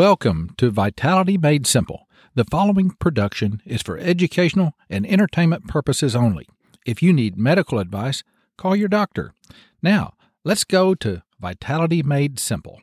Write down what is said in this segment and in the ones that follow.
Welcome to Vitality Made Simple. The following production is for educational and entertainment purposes only. If you need medical advice, call your doctor. Now, let's go to Vitality Made Simple.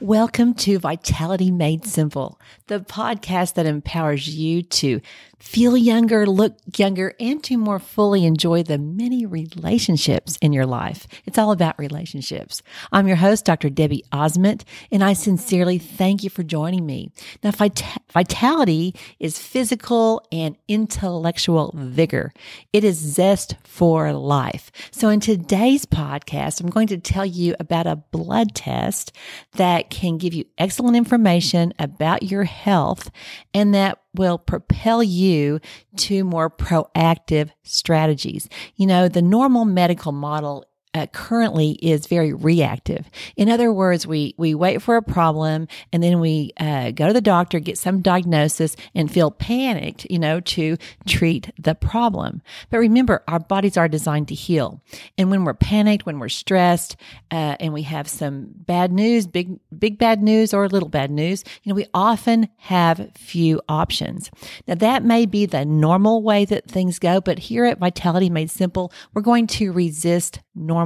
Welcome to Vitality Made Simple, the podcast that empowers you to feel younger, look younger, and to more fully enjoy the many relationships in your life. It's all about relationships. I'm your host, Dr. Debbie Ossman, and I sincerely thank you for joining me. Now, vitality is physical and intellectual vigor. It is zest for life. So in today's podcast, I'm going to tell you about a blood test that can give you excellent information about your health and that will propel you to more proactive strategies. You know, the normal medical model uh, currently is very reactive. In other words, we we wait for a problem and then we uh, go to the doctor, get some diagnosis, and feel panicked, you know, to treat the problem. But remember, our bodies are designed to heal, and when we're panicked, when we're stressed, uh, and we have some bad news, big big bad news or little bad news, you know, we often have few options. Now that may be the normal way that things go, but here at Vitality Made Simple, we're going to resist normal.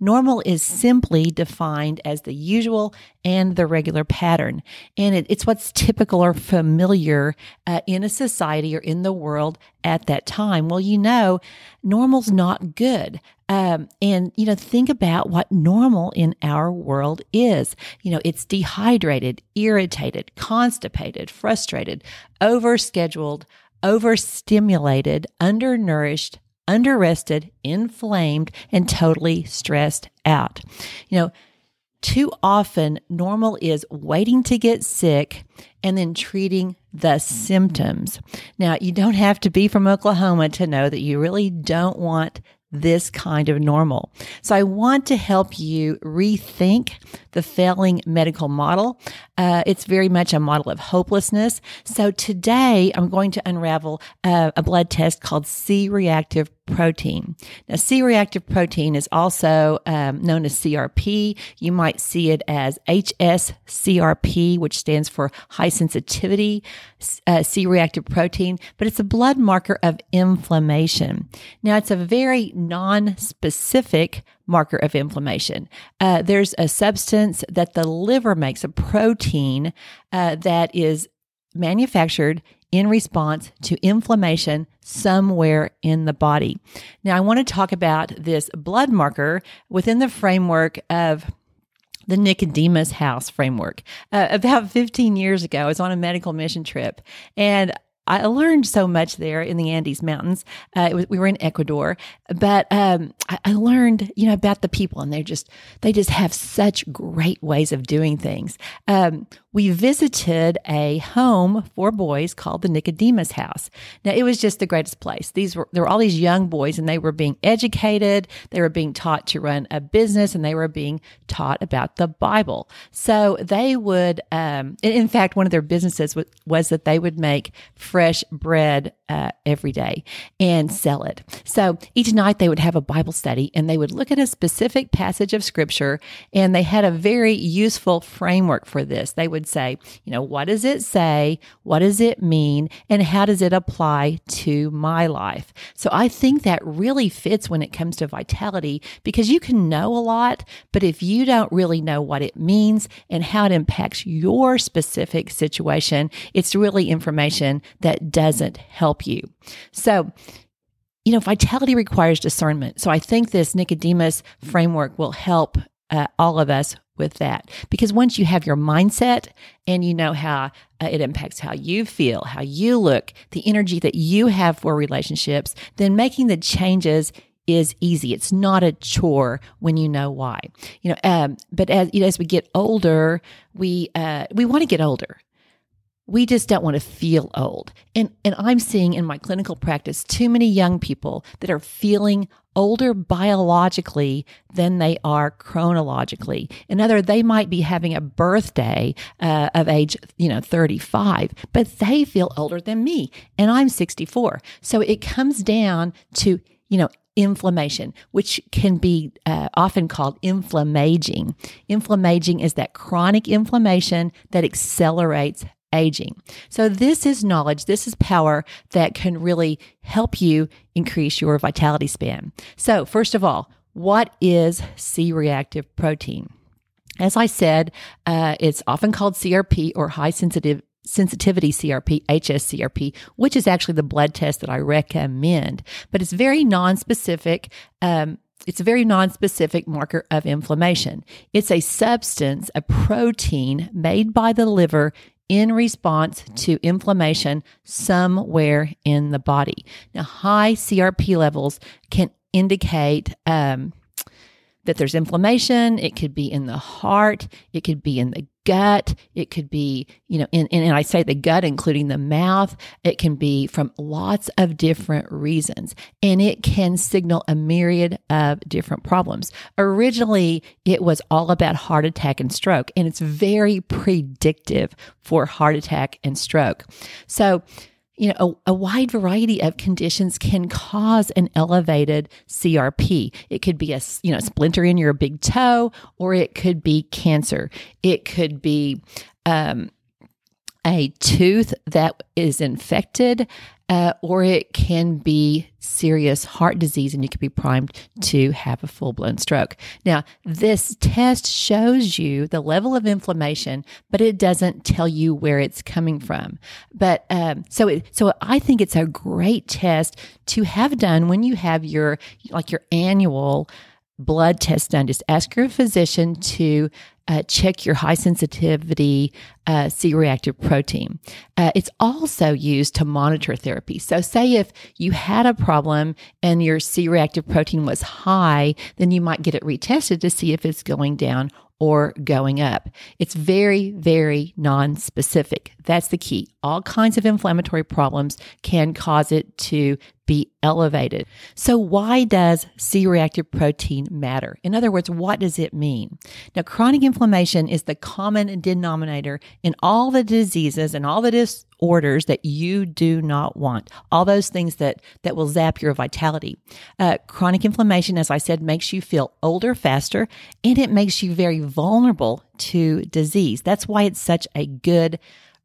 Normal is simply defined as the usual and the regular pattern. And it, it's what's typical or familiar uh, in a society or in the world at that time. Well, you know, normal's not good. Um, and, you know, think about what normal in our world is. You know, it's dehydrated, irritated, constipated, frustrated, overscheduled, overstimulated, undernourished, underrested, inflamed, and totally stressed out. You know, too often normal is waiting to get sick and then treating the symptoms. Now, you don't have to be from Oklahoma to know that you really don't want this kind of normal. So I want to help you rethink the failing medical model. Uh, it's very much a model of hopelessness. So today I'm going to unravel uh, a blood test called C reactive protein. Now, C reactive protein is also um, known as CRP. You might see it as HSCRP, which stands for high sensitivity uh, C reactive protein, but it's a blood marker of inflammation. Now, it's a very non specific marker of inflammation. Uh, there's a substance that the liver makes, a protein uh, that is manufactured in response to inflammation somewhere in the body. Now, I want to talk about this blood marker within the framework of the Nicodemus House framework. Uh, about 15 years ago, I was on a medical mission trip and I learned so much there in the Andes Mountains. Uh, was, we were in Ecuador, but um, I, I, learned, you know, about the people, and they just they just have such great ways of doing things. Um, we visited a home for boys called the Nicodemus House. Now it was just the greatest place. These were there were all these young boys, and they were being educated. They were being taught to run a business, and they were being taught about the Bible. So they would, um, in fact, one of their businesses was, was that they would make fresh bread uh, every day and sell it. So each night they would have a Bible study and they would look at a specific passage of scripture and they had a very useful framework for this. They would say, you know, what does it say? What does it mean? And how does it apply to my life? So I think that really fits when it comes to vitality because you can know a lot, but if you don't really know what it means and how it impacts your specific situation, it's really information that doesn't help you. So, you know, vitality requires discernment. So I think this Nicodemus framework will help uh, all of us with that. Because once you have your mindset and you know how uh, it impacts how you feel, how you look, the energy that you have for relationships, then making the changes is easy. It's not a chore when you know why. You know, um, but as you know, as we get older, we uh, we want to get older we just don't want to feel old. And and I'm seeing in my clinical practice too many young people that are feeling older biologically than they are chronologically. In other, they might be having a birthday uh, of age, you know, 35, but they feel older than me, and I'm 64. So it comes down to you know inflammation, which can be uh, often called inflammaging. Inflammaging is that chronic inflammation that accelerates aging. So, this is knowledge, this is power that can really help you increase your vitality span. So, first of all, what is C reactive protein? As I said, uh, it's often called CRP or high sensitive sensitivity CRP, HSCRP, which is actually the blood test that I recommend, but it's very non-specific. Um, it's a very non-specific marker of inflammation. It's a substance, a protein made by the liver in response to inflammation somewhere in the body. Now, high CRP levels can indicate um, that there's inflammation. It could be in the heart. It could be in the gut. It could be, you know, in, and I say the gut, including the mouth. It can be from lots of different reasons, and it can signal a myriad of different problems. Originally, it was all about heart attack and stroke, and it's very predictive for heart attack and stroke. So, you know, a, a, wide variety of conditions can cause an elevated CRP. It could be a, you know, splinter in your big toe, or it could be cancer. It could be, um, a tooth that is infected, uh, or it can be serious heart disease and you could be primed to have a full blown stroke. Now, this test shows you the level of inflammation, but it doesn't tell you where it's coming from. But um, so, it, so I think it's a great test to have done when you have your like your annual blood test done. Just ask your physician to uh, check your high sensitivity uh, C reactive protein. Uh, it's also used to monitor therapy. So, say if you had a problem and your C reactive protein was high, then you might get it retested to see if it's going down or going up. It's very, very non-specific. That's the key. All kinds of inflammatory problems can cause it to be elevated. So why does C-reactive protein matter? In other words, what does it mean? Now, chronic inflammation is the common denominator in all the diseases and all the disorders that you do not want. All those things that, that will zap your vitality. Uh, chronic inflammation, as I said, makes you feel older faster and it makes you very vulnerable to disease. That's why it's such a good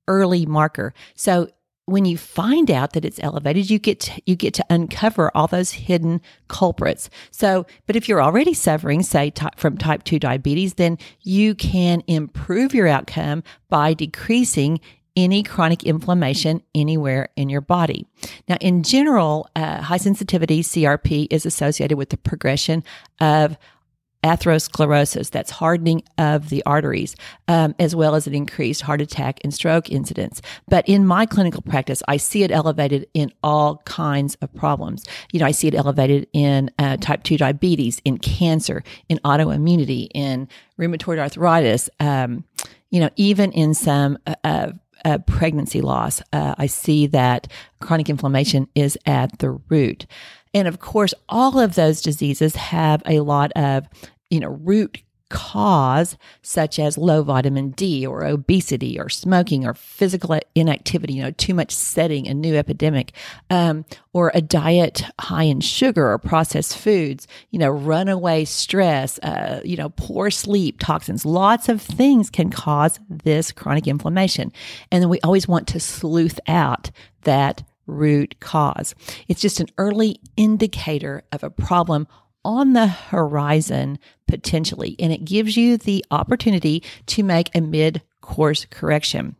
early marker. So when you find out that it's elevated, you get to, you get to uncover all those hidden culprits. So, but if you're already suffering, say from type 2 diabetes, then you can improve your outcome by decreasing any chronic inflammation anywhere in your body. Now, in general, uh, high sensitivity CRP is associated with the progression of atherosclerosis, that's hardening of the arteries, um, as well as an increased heart attack and stroke incidence. But in my clinical practice, I see it elevated in all kinds of problems. You know, I see it elevated in uh, type 2 diabetes, in cancer, in autoimmunity, in rheumatoid arthritis, um, you know, even in some uh, uh, uh pregnancy loss. Uh, I see that chronic inflammation is at the root. And of course, all of those diseases have a lot of, you know, root cause such as low vitamin D or obesity or smoking or physical inactivity, you know, too much setting, a new epidemic, um, or a diet high in sugar or processed foods, you know, runaway stress, uh, you know, poor sleep, toxins, lots of things can cause this chronic inflammation. And then we always want to sleuth out that root cause. It's just an early indicator of a problem on the horizon potentially, and it gives you the opportunity to make a mid course correction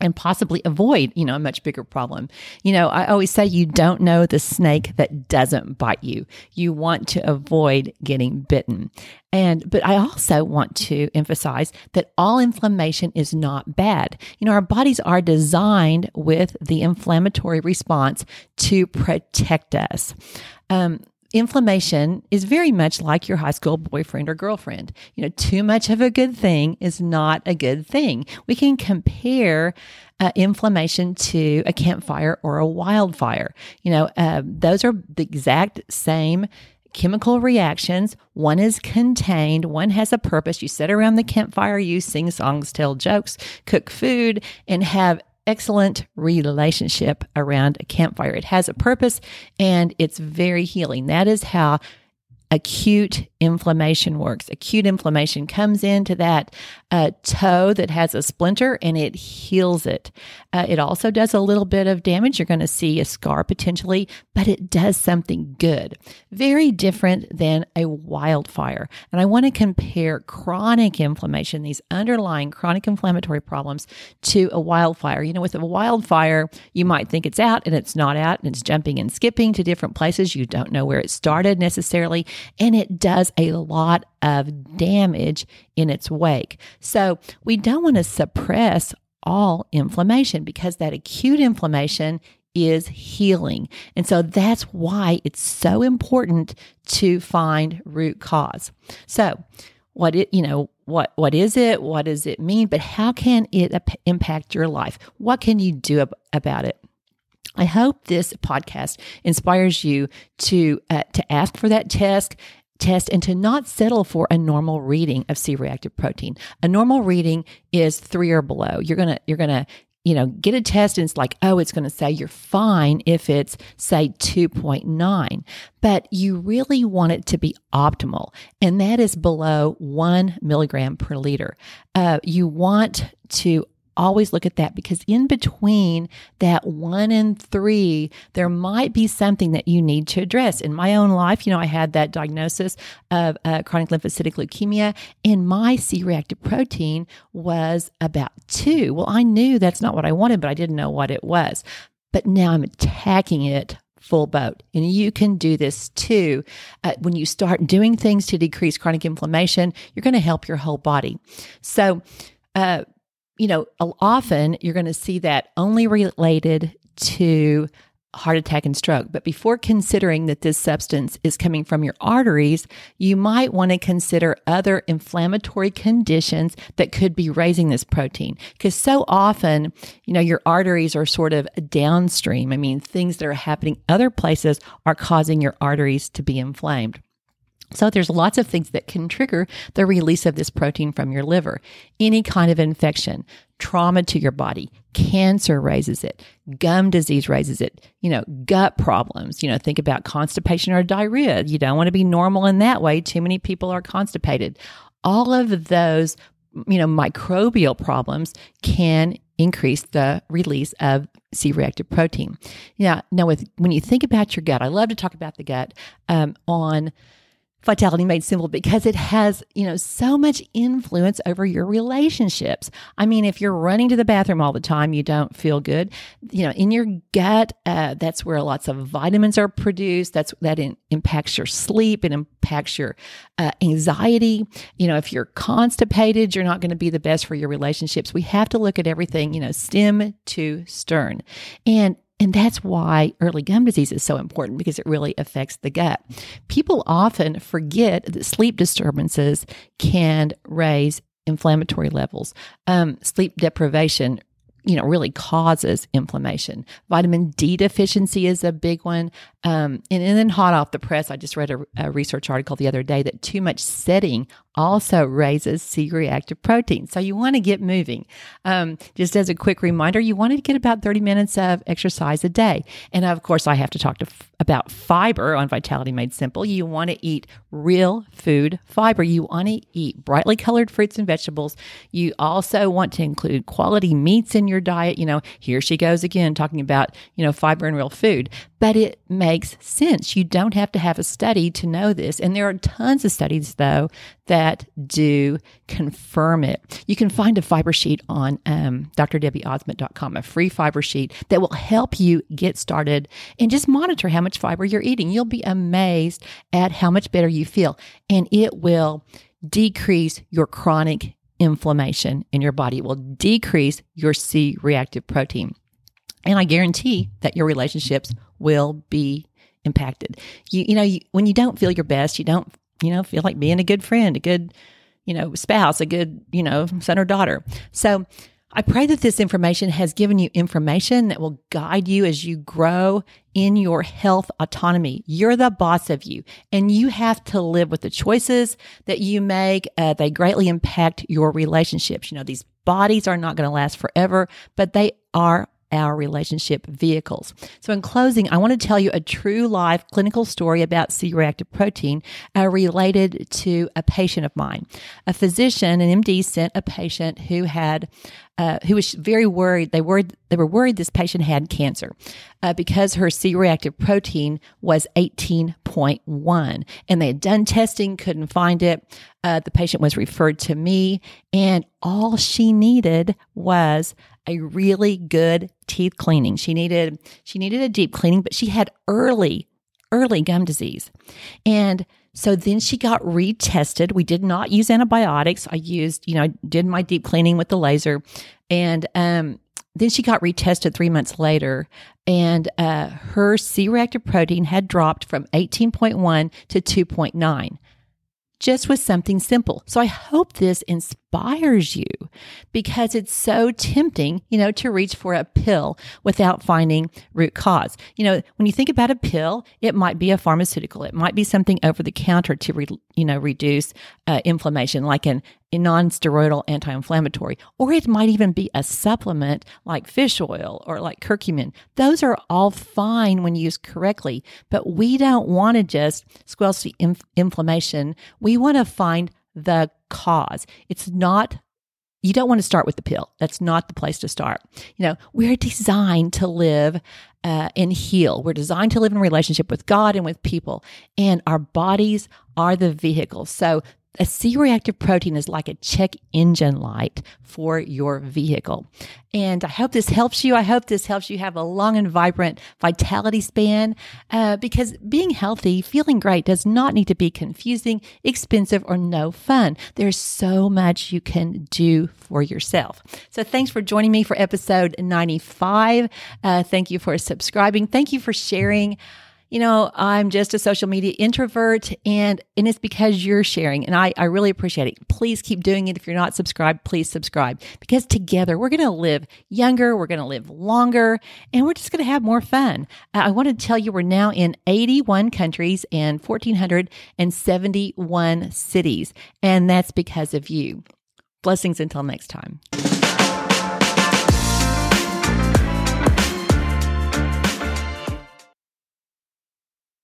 and possibly avoid, you know, a much bigger problem. You know, I always say you don't know the snake that doesn't bite you. You want to avoid getting bitten. And, but I also want to emphasize that all inflammation is not bad. You know, our bodies are designed with the inflammatory response to protect us. Um, inflammation is very much like your high school boyfriend or girlfriend. You know, too much of a good thing is not a good thing. We can compare uh, inflammation to a campfire or a wildfire. You know, uh, those are the exact same chemical reactions. One is contained, one has a purpose. You sit around the campfire, you sing songs, tell jokes, cook food, and have excellent relationship around a campfire. It has a purpose and it's very healing. That is how acute inflammation works. Acute inflammation comes into that uh, toe that has a splinter and it heals it. Uh, it also does a little bit of damage. You're going to see a scar potentially, but it does something good. Very different than a wildfire. And I want to compare chronic inflammation, these underlying chronic inflammatory problems, to a wildfire. You know, with a wildfire, you might think it's out and it's not out and it's jumping and skipping to different places. You don't know where it started necessarily and it does a lot of damage in its wake. So we don't want to suppress all inflammation because that acute inflammation is healing. And so that's why it's so important to find root cause. So, what it, you know, what what is it? What does it mean? But how can it impact your life? What can you do ab- about it? I hope this podcast inspires you to uh, to ask for that test test and to not settle for a normal reading of C-reactive protein. A normal reading is 3 or below. You're going to you're going to you know, get a test and it's like, oh, it's going to say you're fine if it's, say, 2.9. But you really want it to be optimal, and that is below one milligram per liter. Uh, you want to always look at that because in between that one and three, there might be something that you need to address. In my own life, you know, I had that diagnosis of uh, chronic lymphocytic leukemia, and my C reactive protein was about two. Well, I knew that's not what I wanted, but I didn't know what it was. But now I'm attacking it full boat. And you can do this too. Uh, when you start doing things to decrease chronic inflammation, you're going to help your whole body. So, uh, you know, often you're going to see that only related to heart attack and stroke. But before considering that this substance is coming from your arteries, you might want to consider other inflammatory conditions that could be raising this protein. Because so often, you know, your arteries are sort of downstream. I mean, things that are happening other places are causing your arteries to be inflamed. So there's lots of things that can trigger the release of this protein from your liver. Any kind of infection, trauma to your body, cancer raises it, gum disease raises it, you know, gut problems, you know, think about constipation or diarrhea. You don't want to be normal in that way. Too many people are constipated. All of those, you know, microbial problems can increase the release of C-reactive protein. Yeah. Now, with when you think about your gut, I love to talk about the gut um, on Vitality Made Simple because it has, you know, so much influence over your relationships. I mean, if you're running to the bathroom all the time, you don't feel good. You know, in your gut, uh, that's where lots of vitamins are produced. That's that in, impacts your sleep. It impacts your uh, anxiety. You know, if you're constipated, you're not going to be the best for your relationships. We have to look at everything, you know, stem to stern, and and that's why early gum disease is so important because it really affects the gut. People often forget that sleep disturbances can raise inflammatory levels. Um, sleep deprivation you know really causes inflammation vitamin d deficiency is a big one um, and, and, then hot off the press i just read a, a, research article the other day that too much sitting also raises c-reactive protein. So you want to get moving. Um, just as a quick reminder you want to get about 30 minutes of exercise a day. And of course i have to talk to f- about fiber on vitality made simple. You want to eat real food fiber. You want to eat brightly colored fruits and vegetables. You also want to include quality meats in your diet. You know, here she goes again talking about, you know, fiber and real food. But it makes sense. You don't have to have a study to know this. And there are tons of studies, though, that do confirm it. You can find a fiber sheet on um, drdebbieossman.com, a free fiber sheet that will help you get started and just monitor how much fiber you're eating. You'll be amazed at how much better you feel. And it will decrease your chronic inflammation in your body. It will decrease your C reactive protein. And I guarantee that your relationships will be impacted. You, you know, you, when you don't feel your best, you don't, you know, feel like being a good friend, a good, you know, spouse, a good, you know, son or daughter. So I pray that this information has given you information that will guide you as you grow in your health autonomy. You're the boss of you, and you have to live with the choices that you make. Uh, they greatly impact your relationships. You know, these bodies are not going to last forever, but they are our relationship vehicles. So, in closing, I want to tell you a true live clinical story about C reactive protein uh, related to a patient of mine. A physician, an MD, sent a patient who had uh, who was very worried. They worried they were worried this patient had cancer uh, because her C-reactive protein was 18.1, and they had done testing, couldn't find it. Uh, the patient was referred to me, and all she needed was a really good teeth cleaning. She needed she needed a deep cleaning, but she had early early gum disease, and so then she got retested. We did not use antibiotics. I used, you know, I did my deep cleaning with the laser. And um, then she got retested three months later, and uh, her C reactive protein had dropped from 18.1 to 2.9 just with something simple. So I hope this inspires you because it's so tempting, you know, to reach for a pill without finding root cause. You know, when you think about a pill, it might be a pharmaceutical. It might be something over the counter to, re, you know, reduce uh, inflammation like an a non-steroidal anti-inflammatory or it might even be a supplement like fish oil or like curcumin those are all fine when used correctly but we don't want to just squelch the inf- inflammation we want to find the cause it's not you don't want to start with the pill that's not the place to start you know we're designed to live uh, and heal. We're designed to live in relationship with God and with people, and our bodies are the vehicle. So a C reactive protein is like a check engine light for your vehicle. And I hope this helps you. I hope this helps you have a long and vibrant vitality span uh, because being healthy, feeling great does not need to be confusing, expensive, or no fun. There's so much you can do for yourself. So thanks for joining me for episode 95. Uh, thank you for subscribing. Thank you for sharing you know, I'm just a social media introvert and, and it's because you're sharing and I, I really appreciate it. Please keep doing it. If you're not subscribed, please subscribe because together we're to live younger, we're to live longer, and we're just to have more fun. I want to tell you we're now in 81 countries and 1,471 cities, and that's because of you. Blessings until next time.